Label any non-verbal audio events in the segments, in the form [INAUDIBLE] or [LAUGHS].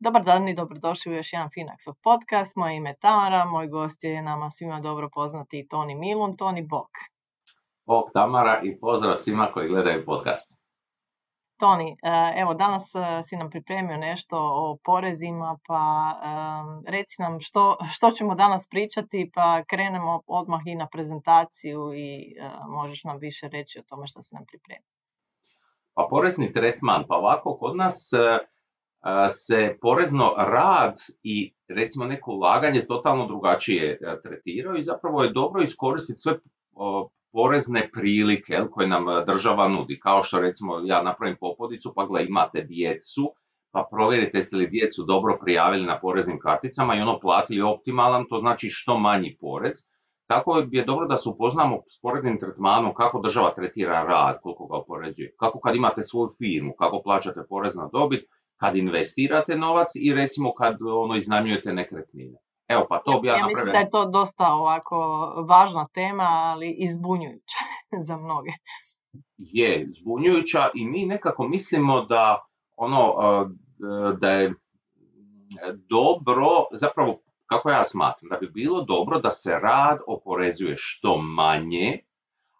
Dobar dan i dobrodošli u još jedan Finaxov podcast. Moje ime je Tamara, moj gost je nama svima dobro poznati Toni Milun. Toni, bok. Bok Tamara i pozdrav svima koji gledaju podcast. Toni, e, evo danas e, si nam pripremio nešto o porezima, pa reci nam što, što ćemo danas pričati, pa krenemo odmah i na prezentaciju i e, možeš nam više reći o tome što si nam pripremio. Pa porezni tretman, pa ovako kod nas se porezno rad i recimo neko ulaganje totalno drugačije tretiraju i zapravo je dobro iskoristiti sve porezne prilike koje nam država nudi. Kao što recimo ja napravim popodicu pa gle imate djecu pa provjerite jeste li djecu dobro prijavili na poreznim karticama i ono platili optimalan, to znači što manji porez. Tako je dobro da se upoznamo s poreznim tretmanom kako država tretira rad, koliko ga oporezuje, kako kad imate svoju firmu, kako plaćate porez na dobit, kad investirate novac i recimo kad ono iznajmljujete nekretnine. Evo pa to bi ja, ja mislim da je to dosta ovako važna tema, ali i zbunjujuća [LAUGHS] za mnoge. Je, zbunjujuća i mi nekako mislimo da ono da je dobro, zapravo kako ja smatram, da bi bilo dobro da se rad oporezuje što manje,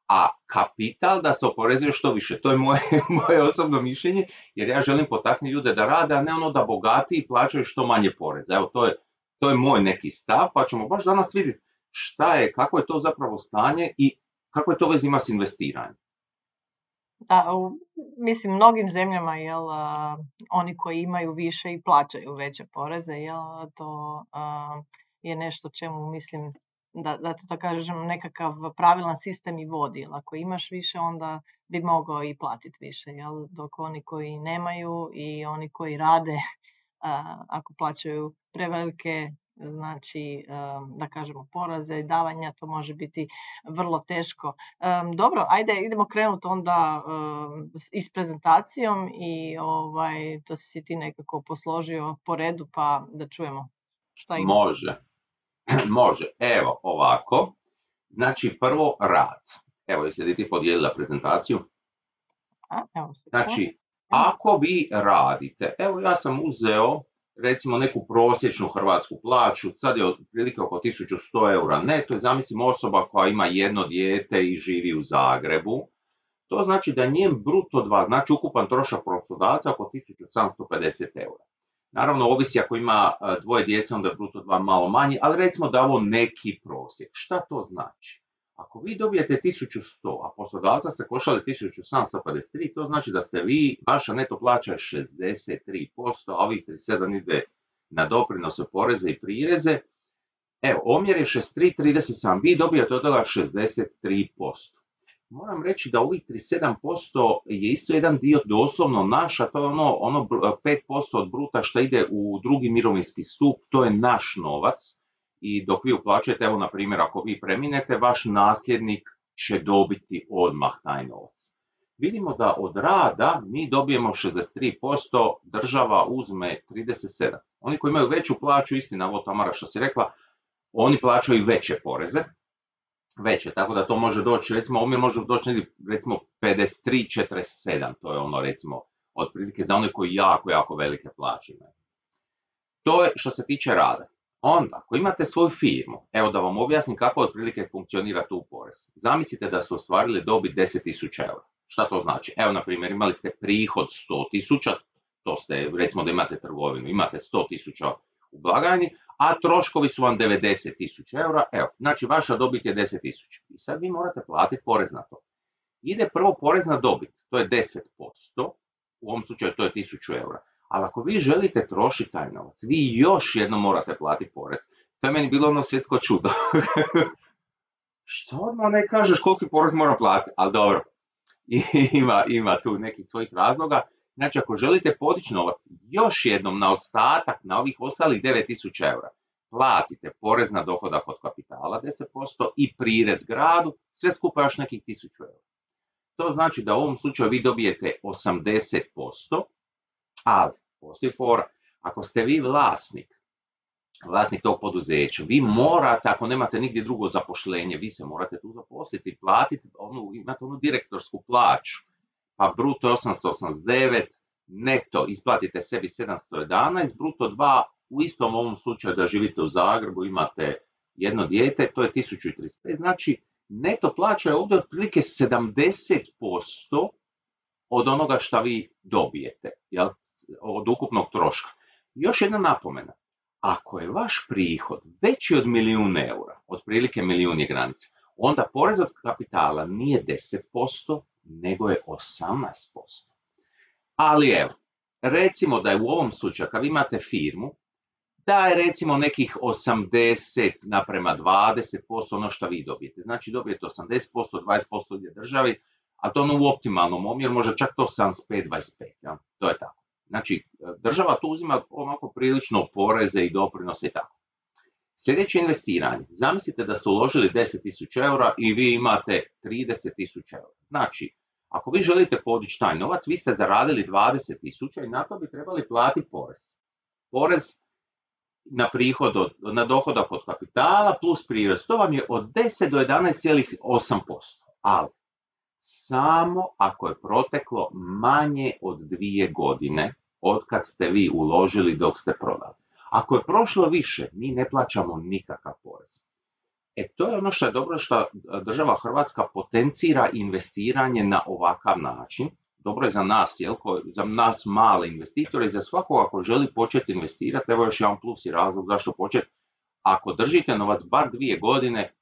a kapital da se oporezuje što više. To je moje, [LAUGHS] moje osobno mišljenje, jer ja želim potaknuti ljude da rade, a ne ono da bogati plaćaju što manje poreza. Evo, to je, to je moj neki stav, pa ćemo baš danas vidjeti šta je, kako je to zapravo stanje i kako je to vez ima s investiranjem. Da, u, mislim, mnogim zemljama jel, oni koji imaju više i plaćaju veće poreze, jel, to je nešto čemu mislim da, da to kažem nekakav pravilan sistem i vodi. Ako imaš više onda bi mogao i platiti više. Jel? Dok oni koji nemaju i oni koji rade [LAUGHS] ako plaćaju prevelike znači da kažemo poraze i davanja, to može biti vrlo teško. Dobro, ajde idemo krenuti onda i s prezentacijom i ovaj, to si ti nekako posložio po redu pa da čujemo šta ima. Može. [CLEARS THROAT] Može, evo ovako. Znači prvo rad. Evo, jesi ti podijelila prezentaciju? Znači, ako vi radite, evo ja sam uzeo recimo neku prosječnu hrvatsku plaću, sad je otprilike oko 1100 eura neto i zamislim osoba koja ima jedno dijete i živi u Zagrebu, to znači da njen bruto dva, znači ukupan trošak poslodavca oko 1750 eura. Naravno, ovisi ako ima e, dvoje djece, onda je bruto dva malo manji, ali recimo da ovo neki prosjek. Šta to znači? Ako vi dobijete 1100, a poslodavca ste košali 1753, to znači da ste vi, vaša neto plaća je 63%, a ovih 37 ide na doprinose, poreze i prireze. Evo, omjer je 63,37, vi dobijate od toga 63% moram reći da ovih 37% je isto jedan dio doslovno naš, a to je ono, ono 5% od bruta što ide u drugi mirovinski stup, to je naš novac i dok vi uplaćujete, evo na primjer ako vi preminete, vaš nasljednik će dobiti odmah taj novac. Vidimo da od rada mi dobijemo 63%, država uzme 37%. Oni koji imaju veću plaću, istina, ovo Tamara što si rekla, oni plaćaju veće poreze, veće, tako da to može doći, recimo omjer može doći recimo 53-47, to je ono recimo otprilike za one koji jako, jako velike plaće imaju. To je što se tiče rada. Onda, ako imate svoju firmu, evo da vam objasnim kako otprilike funkcionira tu porez. Zamislite da ste ostvarili dobit 10.000 eura. Šta to znači? Evo, na primjer, imali ste prihod 100.000, to ste, recimo da imate trgovinu, imate 100.000 u blagajni, a troškovi su vam 90.000 eura, evo, znači vaša dobit je 10.000. I sad vi morate platiti porez na to. Ide prvo porez na dobit, to je 10%, u ovom slučaju to je 1000 eura. Ali ako vi želite trošiti taj novac, vi još jedno morate platiti porez. To je meni bilo ono svjetsko čudo. [LAUGHS] Što odmah ne kažeš koliki porez mora platiti? Ali dobro, [LAUGHS] ima, ima tu nekih svojih razloga. Znači, ako želite podići novac još jednom na ostatak, na ovih ostalih 9000 eura, platite porez na dohodak od kapitala 10% i prirez gradu, sve skupa još nekih 1000 eura. To znači da u ovom slučaju vi dobijete 80%, ali postoji fora, ako ste vi vlasnik, vlasnik tog poduzeća, vi morate, ako nemate nigdje drugo zapošljenje, vi se morate tu zaposliti, platiti, onu, imate onu direktorsku plaću, pa bruto je 889, neto isplatite sebi 711, bruto 2 u istom ovom slučaju da živite u Zagrebu, imate jedno dijete, to je 1035, znači neto plaća je ovdje otprilike 70% od onoga što vi dobijete, jel? od ukupnog troška. Još jedna napomena, ako je vaš prihod veći od milijun eura, otprilike milijun je granica, onda porez od kapitala nije 10%, nego je 18%. Ali evo, recimo da je u ovom slučaju, kad imate firmu, da je recimo nekih 80 naprema 20% ono što vi dobijete. Znači dobijete 80%, 20% ide državi, a to ono u optimalnom omjeru, može čak to 75-25, ja? to je tako. Znači, država tu uzima onako prilično poreze i doprinose i tako. Sljedeće investiranje. Zamislite da ste uložili 10.000 eura i vi imate 30.000 eura. Znači, ako vi želite podići taj novac, vi ste zaradili 20.000 i na to bi trebali platiti porez. Porez na prihod od, na dohodak od kapitala plus prirez. To vam je od 10 do 11,8%. Ali, samo ako je proteklo manje od dvije godine od kad ste vi uložili dok ste prodali. Ako je prošlo više, mi ne plaćamo nikakav porez. E to je ono što je dobro što država Hrvatska potencira investiranje na ovakav način. Dobro je za nas, jel, za nas male investitore i za svakoga ko želi početi investirati. Evo još jedan plus i razlog zašto početi. Ako držite novac bar dvije godine,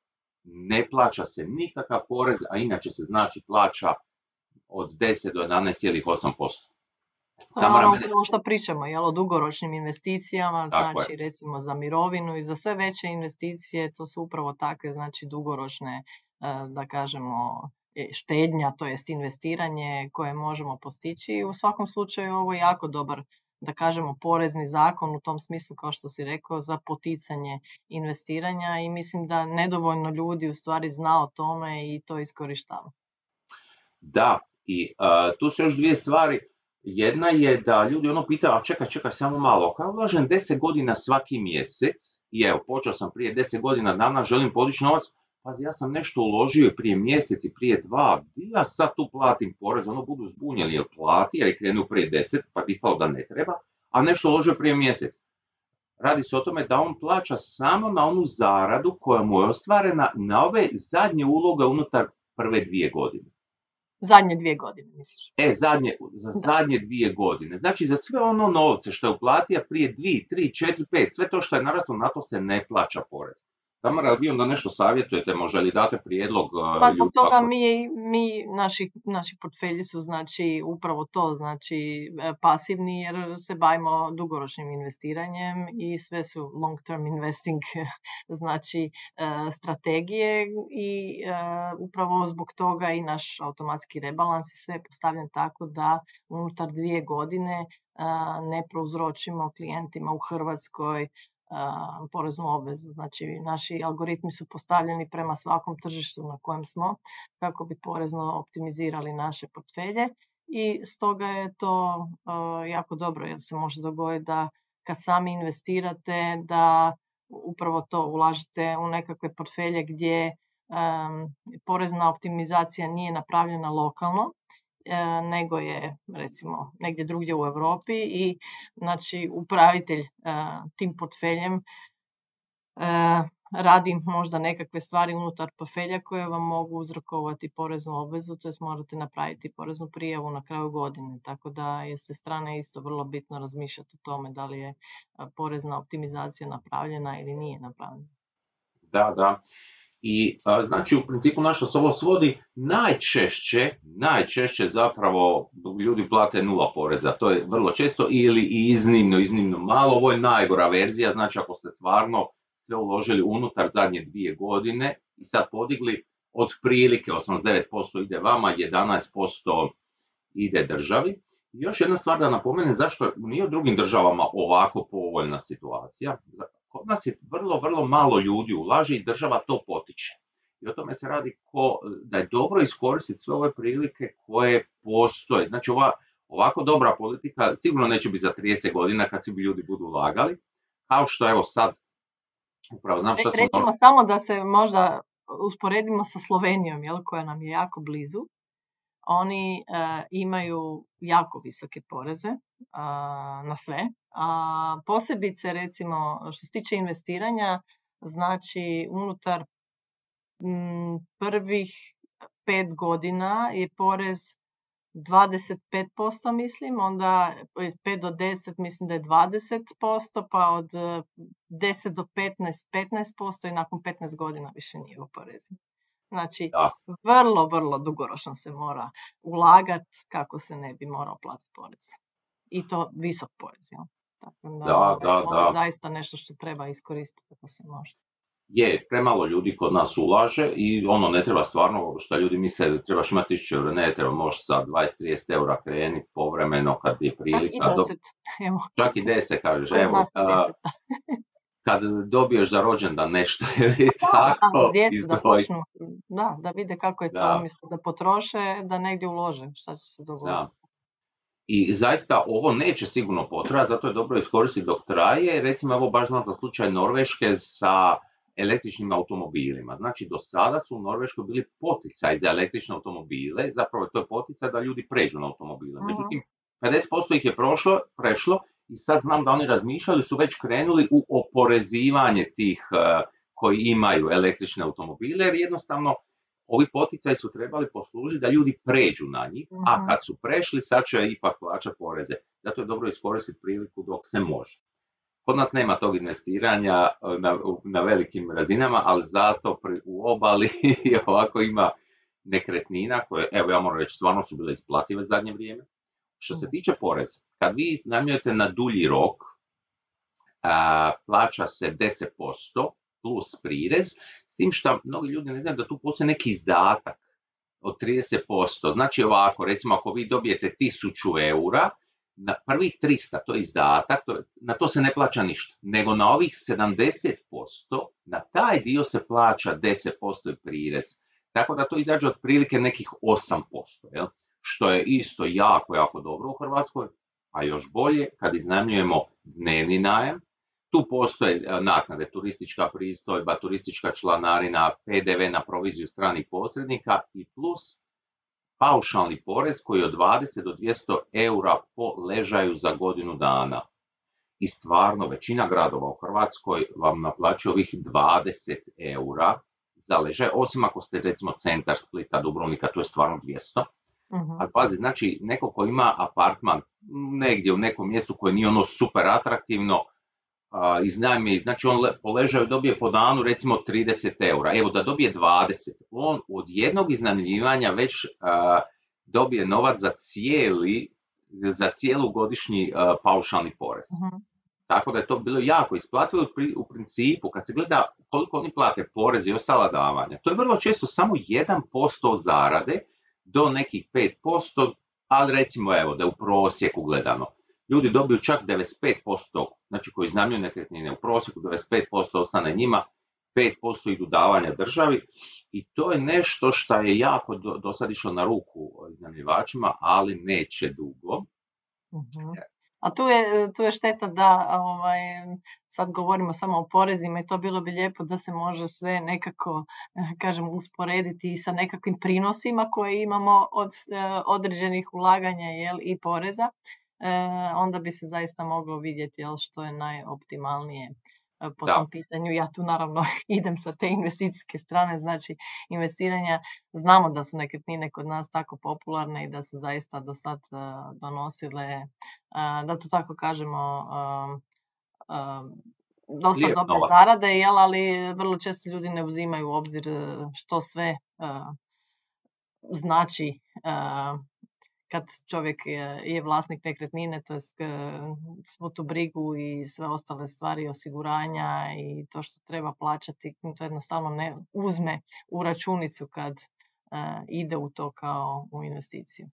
ne plaća se nikakav porez, a inače se znači plaća od 10 do 11,8%. Ono što pričamo, jel, o dugoročnim investicijama, znači recimo za mirovinu i za sve veće investicije, to su upravo takve, znači dugoročne, e, da kažemo, e, štednja, to jest investiranje koje možemo postići i u svakom slučaju ovo je jako dobar da kažemo porezni zakon u tom smislu kao što si rekao za poticanje investiranja i mislim da nedovoljno ljudi u stvari zna o tome i to iskorištava. Da, i tu su još dvije stvari. Jedna je da ljudi ono pitaju, a čekaj, čekaj, samo malo, kao ulažem 10 godina svaki mjesec, i evo, počeo sam prije 10 godina dana, želim podići novac, pazi, ja sam nešto uložio prije mjesec i prije dva, ja sad tu platim porez, ono budu zbunjeni, jer plati, jer je krenuo prije 10, pa bi ispalo da ne treba, a nešto uložio prije mjesec. Radi se o tome da on plaća samo na onu zaradu koja mu je ostvarena na ove zadnje uloge unutar prve dvije godine. Zadnje dvije godine, misliš? E, zadnje, za zadnje dvije godine. Znači, za sve ono novce što je uplatio prije dvije, tri, četiri, pet, sve to što je naraslo, na to se ne plaća porez. Tamara, vi onda nešto savjetujete, možda li date prijedlog? Uh, pa zbog toga mi, mi naši, naši portfelji su znači upravo to, znači e, pasivni jer se bavimo dugoročnim investiranjem i sve su long term investing [LAUGHS] znači e, strategije i e, upravo zbog toga i naš automatski rebalans i sve postavljen tako da unutar dvije godine ne prouzročimo klijentima u Hrvatskoj poreznu obvezu. Znači, naši algoritmi su postavljeni prema svakom tržištu na kojem smo kako bi porezno optimizirali naše portfelje i stoga je to jako dobro jer se može dogoditi da kad sami investirate da upravo to ulažete u nekakve portfelje gdje porezna optimizacija nije napravljena lokalno nego je recimo negdje drugdje u Europi i znači upravitelj e, tim portfeljem e, radi možda nekakve stvari unutar portfelja koje vam mogu uzrokovati poreznu obvezu, to morate napraviti poreznu prijavu na kraju godine. Tako da je s strane isto vrlo bitno razmišljati o tome da li je porezna optimizacija napravljena ili nije napravljena. Da, da. I znači u principu na što se ovo svodi, najčešće, najčešće zapravo ljudi plate nula poreza, to je vrlo često ili iznimno, iznimno malo, ovo je najgora verzija, znači ako ste stvarno sve uložili unutar zadnje dvije godine i sad podigli, otprilike 89% ide vama, 11% ide državi. I još jedna stvar da napomenem zašto nije u drugim državama ovako povoljna situacija. Kod nas je vrlo, vrlo malo ljudi ulaže i država to potiče. I o tome se radi ko, da je dobro iskoristiti sve ove prilike koje postoje. Znači ova, ovako dobra politika sigurno neće biti za 30 godina kad svi ljudi budu ulagali, kao što evo sad, upravo znam što sam... Recimo samo da se možda usporedimo sa Slovenijom, jel, koja nam je jako blizu. oni imaju jako visoke poreze na sve. A posebice recimo što se tiče investiranja, znači unutar prvih pet godina je porez 25% mislim, onda 5 do 10 mislim da je 20%, pa od 10 do 15 15% i nakon 15 godina više nije oporezivo. Znači, vrlo, vrlo dugoročno se mora ulagati kako se ne bi morao platiti porez. I to visok porez. Tako da, da, da, da. zaista nešto što treba iskoristiti ako se može je, premalo ljudi kod nas ulaže i ono ne treba stvarno što ljudi misle trebaš imati 1000 eura, ne treba možeš sa 20-30 eura krenuti povremeno kad je prilika. Čak i 10, evo. Čak i 10 kažeš, evo. A, kad dobiješ za rođendan nešto ili tako. Da, djecu da počnu, da, da vide kako je to umjesto da potroše, da negdje ulože, šta će se dogoditi. I zaista ovo neće sigurno potrajati, zato je dobro iskoristiti dok traje. Recimo, evo baš znam za slučaj Norveške sa električnim automobilima. Znači, do sada su u Norveškoj bili poticaj za električne automobile, zapravo to je poticaj da ljudi pređu na automobile. Međutim, 50% ih je prošlo, prešlo i sad znam da oni razmišljali, su već krenuli u oporezivanje tih uh, koji imaju električne automobile, jer jednostavno ovi poticaji su trebali poslužiti da ljudi pređu na njih, a kad su prešli sad će ipak plaćati poreze. Zato je dobro iskoristiti priliku dok se može. Kod nas nema tog investiranja e, na, na velikim razinama, ali zato pri, u obali [LAUGHS] ovako ima nekretnina koje, evo ja moram reći, stvarno su bile isplative zadnje vrijeme. Što se tiče poreza, kad vi iznajmljujete na dulji rok, a, plaća se 10% plus prirez, s tim što mnogi ljudi ne znaju da tu postoji neki izdatak od 30%. Znači ovako, recimo ako vi dobijete 1000 eura, na prvih 300, to je izdatak, to, na to se ne plaća ništa, nego na ovih 70%, na taj dio se plaća 10% prirez. Tako da to izađe otprilike nekih 8%, jel? što je isto jako, jako dobro u Hrvatskoj, a još bolje kad iznajmljujemo dnevni najam, tu postoje e, naknade, turistička pristojba, turistička članarina, PDV na proviziju stranih posrednika i plus paušalni porez koji je od 20 do 200 eura po ležaju za godinu dana. I stvarno, većina gradova u Hrvatskoj vam naplaćuje ovih 20 eura za ležaj, osim ako ste recimo centar Splita, Dubrovnika, tu je stvarno 200. Uh-huh. Ali pazi, znači neko ko ima apartman negdje u nekom mjestu koje nije ono super atraktivno, iznajmi, znači on po ležaju dobije po danu recimo 30 eura, evo da dobije 20, on od jednog iznajmljivanja već dobije novac za cijeli, za cijelu godišnji paušalni porez. uh Tako da je to bilo jako isplativo u principu kad se gleda koliko oni plate porez i ostala davanja. To je vrlo često samo 1% od zarade do nekih 5%, ali recimo evo da je u prosjeku gledano ljudi dobiju čak 95%, znači koji iznajmljuju nekretnine u prosjeku 95% ostane njima, 5% idu davanja državi i to je nešto što je jako do, sad išlo na ruku iznajmljivačima, ali neće dugo. uh A tu je, tu je šteta da ovaj, sad govorimo samo o porezima i to bilo bi lijepo da se može sve nekako, kažem, usporediti i sa nekakvim prinosima koje imamo od eh, određenih ulaganja jel, i poreza. E, onda bi se zaista moglo vidjeti jel, što je najoptimalnije e, po tom pitanju. Ja tu naravno [LAUGHS] idem sa te investicijske strane, znači investiranja. Znamo da su nekretnine kod nas tako popularne i da su zaista do sad e, donosile, da to tako kažemo, dosta dobre zarade, jel, ali vrlo često ljudi ne uzimaju u obzir što sve znači kad čovjek je, vlasnik nekretnine, to je svu tu brigu i sve ostale stvari osiguranja i to što treba plaćati, to jednostavno ne uzme u računicu kad e, ide u to kao u investiciju.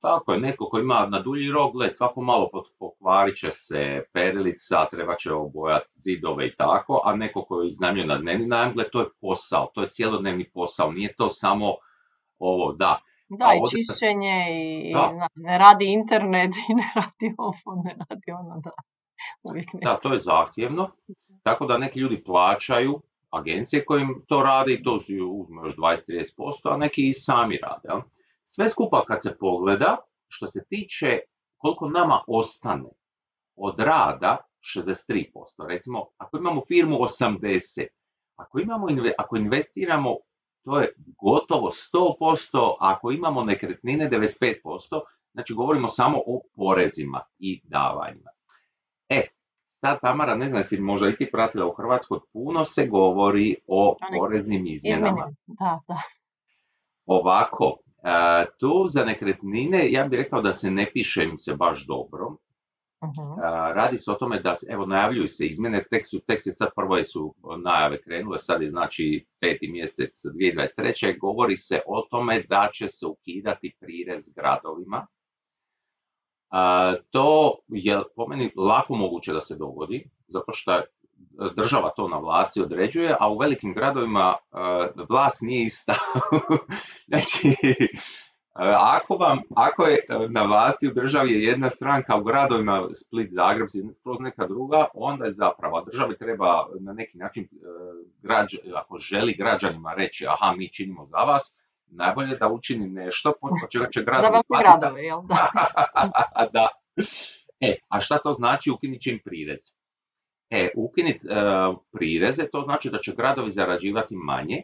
Tako je, neko ko ima na dulji rok, gled, svako malo pokvarit će se perilica, treba će obojati zidove i tako, a neko ko iznajmljuje na dnevni najam, gled, to je posao, to je cijelodnevni posao, nije to samo ovo, da, da, i čišćenje i ne radi internet i ne radi ovo, ne radi ono, da. Uvijek nešto. Da, to je zahtjevno, tako da neki ljudi plaćaju agencije kojim to rade i to uzme još 20-30%, a neki i sami rade. Ja? Sve skupa kad se pogleda, što se tiče koliko nama ostane od rada 63%. Recimo, ako imamo firmu 80%, ako, imamo, ako investiramo, to je gotovo 100%, ako imamo nekretnine 95%, znači govorimo samo o porezima i davanjima. E, sad Tamara, ne znam si možda i ti pratila u Hrvatskoj, puno se govori o poreznim izmjenama. Da, da. Ovako, tu za nekretnine ja bih rekao da se ne piše im se baš dobro. Uh Radi se o tome da, evo, najavljuju se izmjene, tek su, tek se sad prvo su najave krenule, sad je znači peti mjesec 2023. Govori se o tome da će se ukidati prirez gradovima. To je po meni lako moguće da se dogodi, zato što država to na vlasti određuje, a u velikim gradovima vlast nije ista. [LAUGHS] znači, ako, vam, ako je e, na vlasti u državi je jedna stranka, u gradovima Split, Zagreb, skroz neka druga, onda je zapravo, državi treba na neki način, ako želi građanima reći, aha, mi činimo za vas, najbolje da učini nešto, po čega će gradovi... Za gradove, jel da? [LAUGHS] da. E, a šta to znači ukinit će im prirez? E, ukinit e, prireze, to znači da će gradovi zarađivati manje,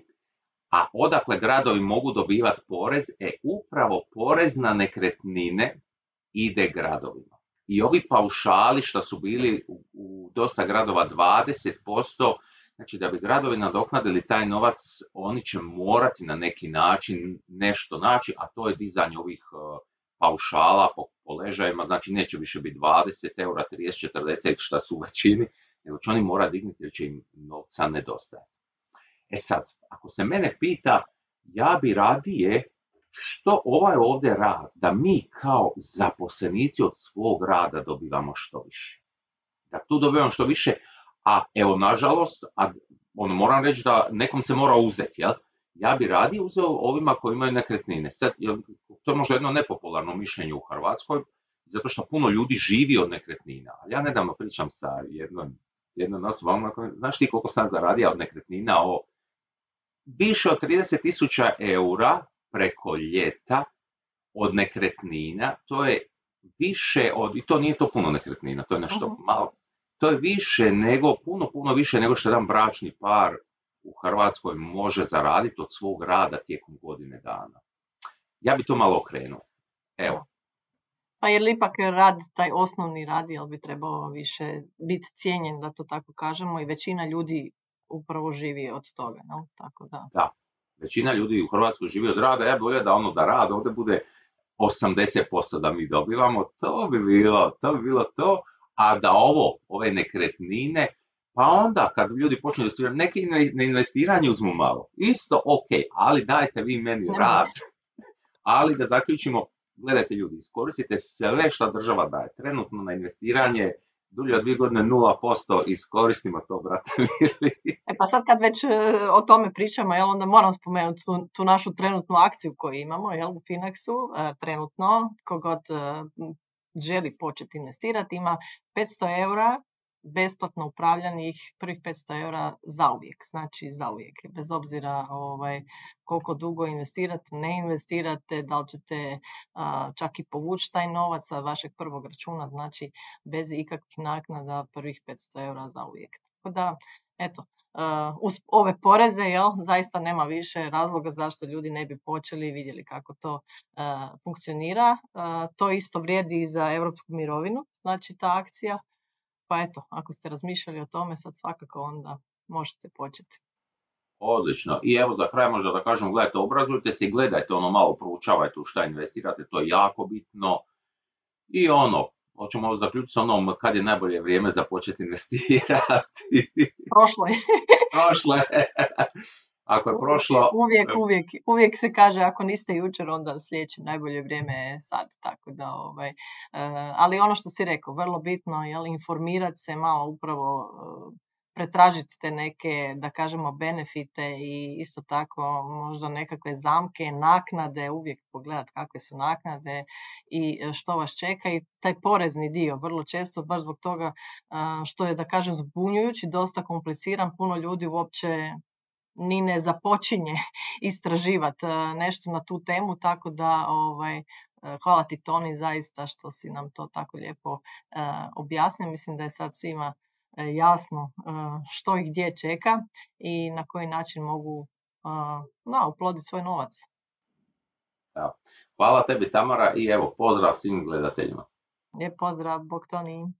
a odakle gradovi mogu dobivati porez, e upravo porez na nekretnine ide gradovima. I ovi paušali što su bili u, u dosta gradova 20%, znači da bi gradovi nadoknadili taj novac, oni će morati na neki način nešto naći, a to je dizanje ovih e, paušala po, po ležajima, znači neće više biti 20 eura, 30, 40 što su u većini, nego će oni mora dignuti jer će im novca nedostajati. E sad, ako se mene pita, ja bi radije što ovaj ovdje rad, da mi kao zaposlenici od svog rada dobivamo što više. Da tu dobivamo što više, a evo nažalost, a ono, moram reći da nekom se mora uzeti, jel? Ja bi radije uzeo ovima koji imaju nekretnine. Sad, jel, to je možda jedno nepopularno mišljenje u Hrvatskoj, zato što puno ljudi živi od nekretnina. Ja nedavno pričam sa jednom jedna osoba, znaš ti koliko sam zaradio od nekretnina, o više od 30 tisuća eura preko ljeta od nekretnina, to je više od, i to nije to puno nekretnina, to je nešto malo, to je više nego, puno, puno više nego što jedan bračni par u Hrvatskoj može zaraditi od svog rada tijekom godine dana. Ja bi to malo okrenuo. Evo. Pa jer ipak rad, taj osnovni rad, jel bi trebao više biti cijenjen, da to tako kažemo, i većina ljudi upravo živi od toga, no? tako da. Da, većina ljudi u Hrvatskoj živi od rada, ja bolje da ono da rad ovdje bude 80% da mi dobivamo, to bi bilo, to bi bilo to, a da ovo, ove nekretnine, pa onda kad ljudi počnu investirati, neke investiranje uzmu malo, isto ok, ali dajte vi meni rad, [LAUGHS] ali da zaključimo, gledajte ljudi, iskoristite sve što država daje. Trenutno na investiranje dulje od dvije godine 0%, iskoristimo to, brate [LAUGHS] E pa sad kad već e, o tome pričamo, jel, onda moram spomenuti tu, našu trenutnu akciju koju imamo jel, u Finaxu, e, trenutno, kogod e, želi početi investirati, ima 500 eura besplatno upravljanih prvih 500 eura zauvijek, znači zauvijek, bez obzira ovaj, koliko dugo investirate, ne investirate, da li ćete čak i povući taj novac sa vašeg prvog računa, znači bez ikakvih naknada prvih 500 eura zauvijek. Tako da, eto, uz ove poreze, jel, zaista nema više razloga zašto ljudi ne bi počeli i vidjeli kako to funkcionira. to isto vrijedi i za europsku mirovinu, znači ta akcija pa eto, ako ste razmišljali o tome, sad svakako onda možete početi. Odlično. I evo za kraj možda da kažem, gledajte, obrazujte se i gledajte ono malo, proučavajte u šta investirate, to je jako bitno. I ono, hoćemo zaključiti s onom kad je najbolje vrijeme za početi [LAUGHS] investirati. Prošlo je. Prošlo je. Ako je prošlo... Uvijek, uvijek, uvijek se kaže ako niste jučer, onda sljedeće najbolje vrijeme je sad. Tako da, ovaj, e, ali ono što si rekao, vrlo bitno je informirati se malo upravo e, pretražiti te neke, da kažemo, benefite i isto tako možda nekakve zamke, naknade, uvijek pogledati kakve su naknade i što vas čeka i taj porezni dio vrlo često, baš zbog toga što je, da kažem, zbunjujući, dosta kompliciran, puno ljudi uopće ni ne započinje [LAUGHS] istraživati nešto na tu temu, tako da ovaj, hvala ti Toni zaista što si nam to tako lijepo objasnio. Mislim da je sad svima jasno što i gdje čeka i na koji način mogu na, uploditi svoj novac. Hvala tebi Tamara i evo pozdrav svim gledateljima. Lijep pozdrav, bog Toni.